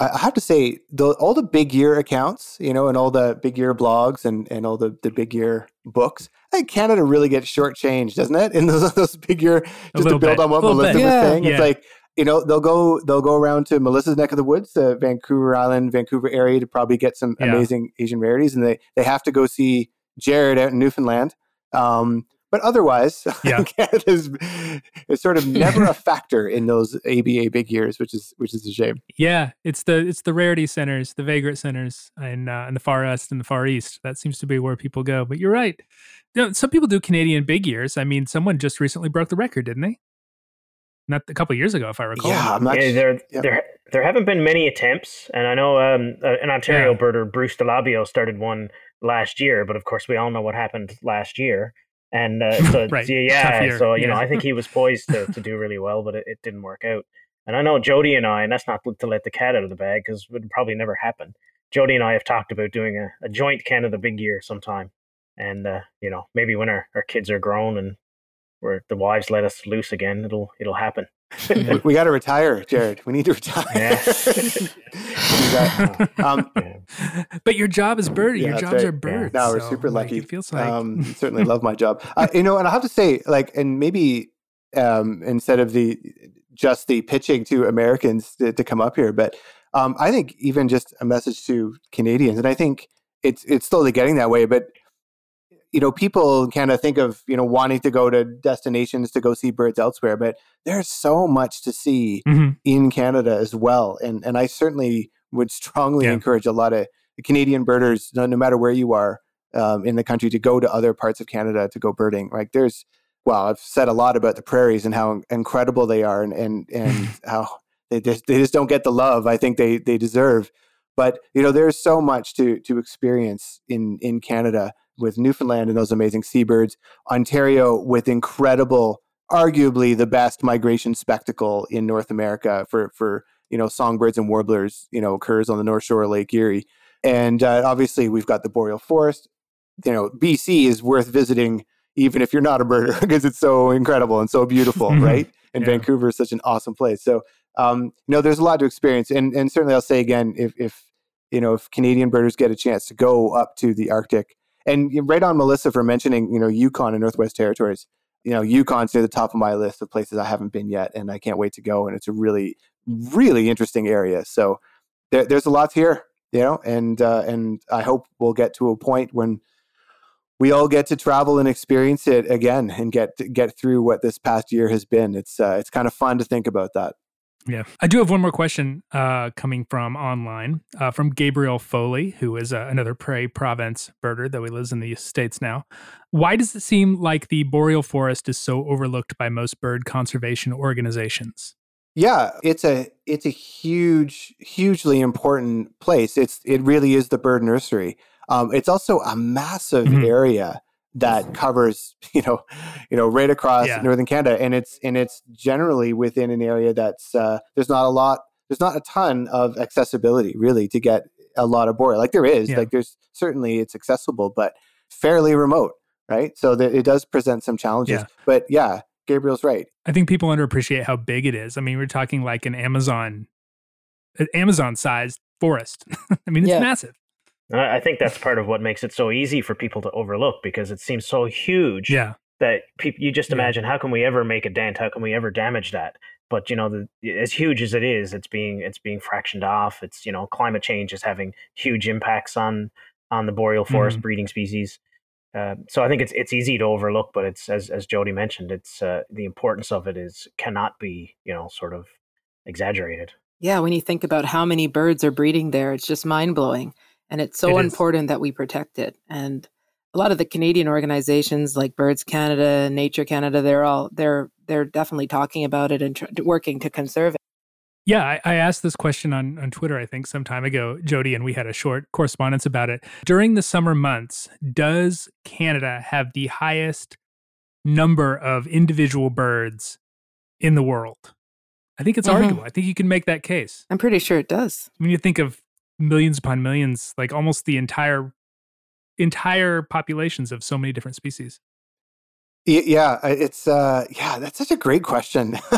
I I have to say, the, all the big year accounts, you know, and all the big year blogs and, and all the, the big year books, I think Canada really gets shortchanged, doesn't it? In those, those big year, just to build bit. on what Melissa bit. was Yeah. saying. Yeah. It's like, you know, they'll go they'll go around to Melissa's neck of the woods, the Vancouver Island, Vancouver area to probably get some Yeah. amazing Asian rarities, and they they have to go see Jared out in Newfoundland. Um, but otherwise, Yeah. Canada is, is sort of never a factor in those ABA big years, which is which is a shame. yeah, it's the it's the rarity centers, the vagrant centers in uh, in the far west and the far east. That seems to be where people go. But you're right. You know, some people do Canadian big years. I mean, someone just recently broke the record, didn't they? Not a couple years ago, if I recall. Yeah, I'm not yeah, sh- there, yeah. there, there haven't been many attempts, and I know um, uh, an Ontario Yeah. birder, Bruce Di Labio, started one last year, but of course we all know what happened last year, and uh, so Right. yeah, Tough so you know. I think he was poised to, to do really well, but it, it didn't work out. And I know Jody and I, and that's not to let the cat out of the bag because it would probably never happen. Jody and I have talked about doing a, a joint Canada Big Year sometime, and uh, you know maybe when our, our kids are grown and where the wives let us loose again, it'll it'll happen. we, we got to retire, Jared. We need to retire. Yeah. Do that. Um, but your job is birding. Yeah, your jobs right. are birds. No, we're so, super like, lucky. it feels like um, certainly love my job. Uh, you know, and I have to say, like, and maybe um, instead of the just the pitching to Americans to, to come up here, but um, I think even just a message to Canadians, and I think it's it's slowly getting that way. But you know, people kind of think of you know wanting to go to destinations to go see birds elsewhere, but there's so much to see Mhm. in Canada as well. And and I certainly would strongly Yeah. encourage a lot of Canadian birders, no, no matter where you are um, in the country, to go to other parts of Canada to go birding. Like there's, well, I've said a lot about the prairies and how incredible they are, and and and how they just they just don't get the love I think they they deserve. But you know, there's so much to to experience in in Canada with Newfoundland and those amazing seabirds, Ontario with incredible arguably the best migration spectacle in North America for for you know songbirds and warblers. You know, occurs on the North Shore of Lake Erie, and uh, obviously we've got the boreal forest. You know, BC is worth visiting even if you're not a birder because it's so incredible and so beautiful, Mhm. right? And Yeah. Vancouver is such an awesome place. So, um, you know, there's a lot to experience, and and certainly I'll say again, if if you know if Canadian birders get a chance to go up to the Arctic, and right on Melissa for mentioning you know Yukon and Northwest Territories you know, Yukon's near the top of my list of places I haven't been yet, and I can't wait to go. And it's a really, really interesting area. So there, there's a lot here, you know, and uh, and I hope we'll get to a point when we all get to travel and experience it again and get get through what this past year has been. It's uh, it's kind of fun to think about that. Yeah. I do have one more question uh, coming from online uh, from Gabriel Foley, who is uh, another Prairie Province birder, though he lives in the States now. Why does it seem like the boreal forest is so overlooked by most bird conservation organizations? Yeah, it's a it's a huge, hugely important place. It's it really is the bird nursery. Um, it's also a massive Mhm. area that covers you know you know right across Yeah. northern Canada, and it's and it's generally within an area that's uh, there's not a lot there's not a ton of accessibility really to get a lot of boreal. Like there is, Yeah. like there's certainly it's accessible, but fairly remote, right? So that it does present some challenges. Yeah. But yeah, Gabriel's right. I think people underappreciate how big it is. I mean, we're talking like an Amazon, an Amazon sized forest. I mean, it's Yeah. massive. I I think that's part of what makes it so easy for people to overlook because it seems so huge Yeah. that people you just Yeah. imagine how can we ever make a dent? How can we ever damage that? But you know, the, as huge as it is, it's being it's being fractioned off. It's you know, climate change is having huge impacts on on the boreal forest mm-hmm. breeding species. Uh, so I think it's it's easy to overlook, but it's as as Jody mentioned, it's uh, the importance of it is cannot be you know sort of exaggerated. Yeah, when you think about how many birds are breeding there, it's just mind blowing. And it's so It is. important that we protect it. And a lot of the Canadian organizations like Birds Canada, Nature Canada, they're all they're they're definitely talking about it and tr- working to conserve it. Yeah, I, I asked this question on, on Twitter, I think, some time ago, Jody, and we had a short correspondence about it. During the summer months, does Canada have the highest number of individual birds in the world? I think it's Mhm. arguable. I think you can make that case. I'm pretty sure it does. When you think of millions upon millions, like almost the entire entire populations of so many different species. Yeah, it's uh yeah, that's such a great question.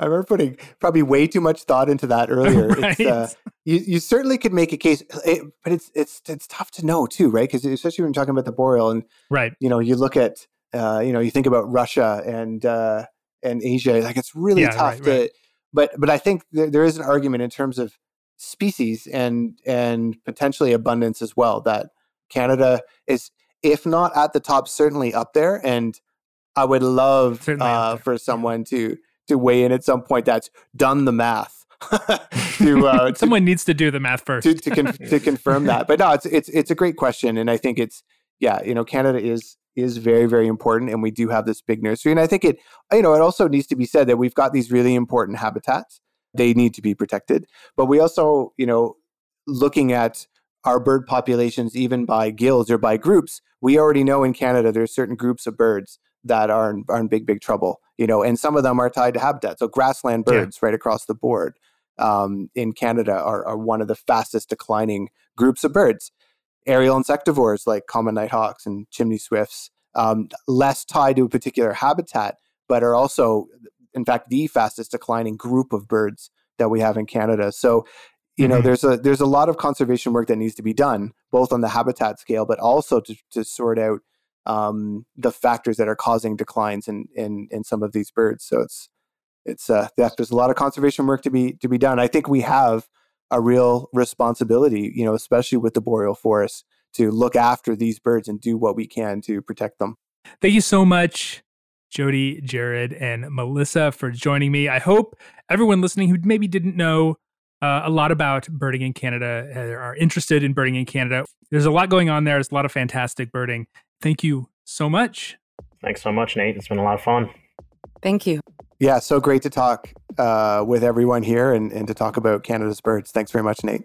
I remember putting probably way too much thought into that earlier. It's, uh, you, you certainly could make a case, it, but it's it's it's tough to know too, right? Because especially when you're talking about the boreal, and right. you know, you look at uh, you know, you think about Russia and uh, and Asia, like it's really Yeah, tough right, to. right. But but I think there, there is an argument in terms of species and and potentially abundance as well that Canada is, if not at the top, certainly up there. And I would love uh, for someone to to weigh in at some point that's done the math to, uh, to Someone needs to do the math first. to to, con- to confirm that. But no, it's it's it's a great question, and I think it's yeah, you know, Canada is is very very important, and we do have this big nursery, and I think it you know it also needs to be said that we've got these really important habitats. They need to be protected, but we also you know looking at our bird populations even by guilds or by groups we already know in canada there are certain groups of birds that are in, are in big big trouble you know and some of them are tied to habitat so grassland Yeah. birds right across the board um, in canada are, are one of the fastest declining groups of birds aerial insectivores like common nighthawks and chimney swifts um, less tied to a particular habitat but are also in fact the fastest declining group of birds that we have in canada so you know Mhm. there's a there's a lot of conservation work that needs to be done both on the habitat scale but also to, to sort out um, the factors that are causing declines in, in in some of these birds so it's it's uh there's a lot of conservation work to be to be done i think we have a real responsibility you know especially with the boreal forests to look after these birds and do what we can to protect them Thank you so much, Jody, Jared, and Melissa for joining me. I hope everyone listening who maybe didn't know uh, a lot about birding in Canada uh, are interested in birding in Canada. There's a lot going on there. There's a lot of fantastic birding. Thank you so much. Thanks so much, Nate. It's been a lot of fun. Thank you. yeah so great to talk uh, with everyone here and, and to talk about canada's birds thanks very much nate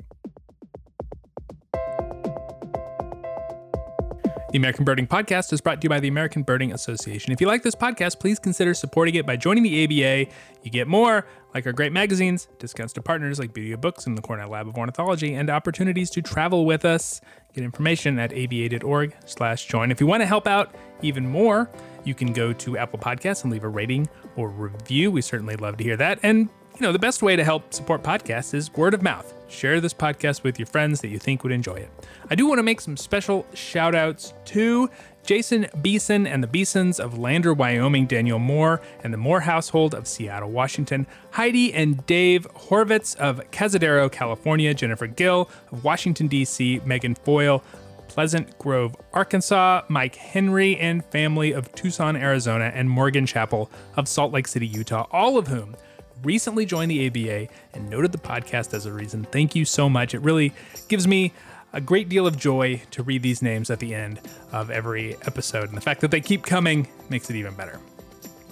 The American Birding Podcast is brought to you by the American Birding Association. If you like this podcast, please consider supporting it by joining the ABA. You get more, like our great magazines, discounts to partners like Buteo Books and the Cornell Lab of Ornithology, and opportunities to travel with us. Get information at aba.org slash join. If you want to help out even more, you can go to Apple Podcasts and leave a rating or review. We certainly love to hear that. And you know, the best way to help support podcasts is word of mouth. Share this podcast with your friends that you think would enjoy it. I do want to make some special shout outs to Jason Beeson and the Beesons of Lander, Wyoming, Daniel Moore and the Moore household of Seattle, Washington, Heidi and Dave Horvitz of Cazadero, California, Jennifer Gill of Washington, D.C., Megan Foyle Pleasant Grove, Arkansas, Mike Henry and family of Tucson, Arizona, and Morgan Chapel of Salt Lake City, Utah, all of whom recently joined the ABA and noted the podcast as a reason. Thank you so much. It really gives me a great deal of joy to read these names at the end of every episode, and the fact that they keep coming makes it even better.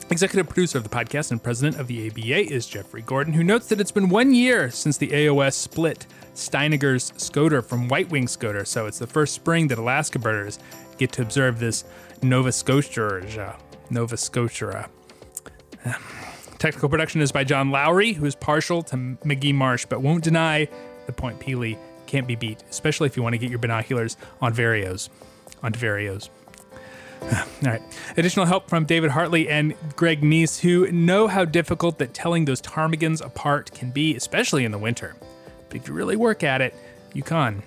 Executive producer of the podcast and president of the ABA is Jeffrey Gordon, who notes that it's been one year since the AOS split Stejneger's Scoter from White Wing Scoter, so it's the first spring that Alaska birders get to observe this Nova Scotia. Nova Scotia. Technical production is by John Lowry, who is partial to Magee Marsh but won't deny the Point Pelee can't be beat, especially if you want to get your binoculars on Varios. Onto Varios. All right. Additional help from David Hartley and Greg Neese, who know how difficult that telling those ptarmigans apart can be, especially in the winter. But if you really work at it, you can.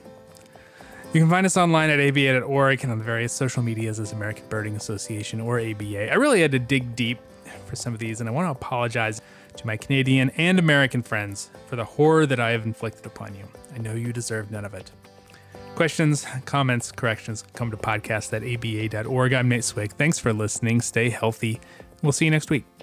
You can find us online at aba.org and on the various social medias as American Birding Association or ABA. I really had to dig deep for some of these, and I want to apologize to my Canadian and American friends for the horror that I have inflicted upon you. I know you deserve none of it. Questions, comments, corrections, come to podcast at aba.org. I'm Nate Swick. Thanks for listening. Stay healthy. We'll see you next week.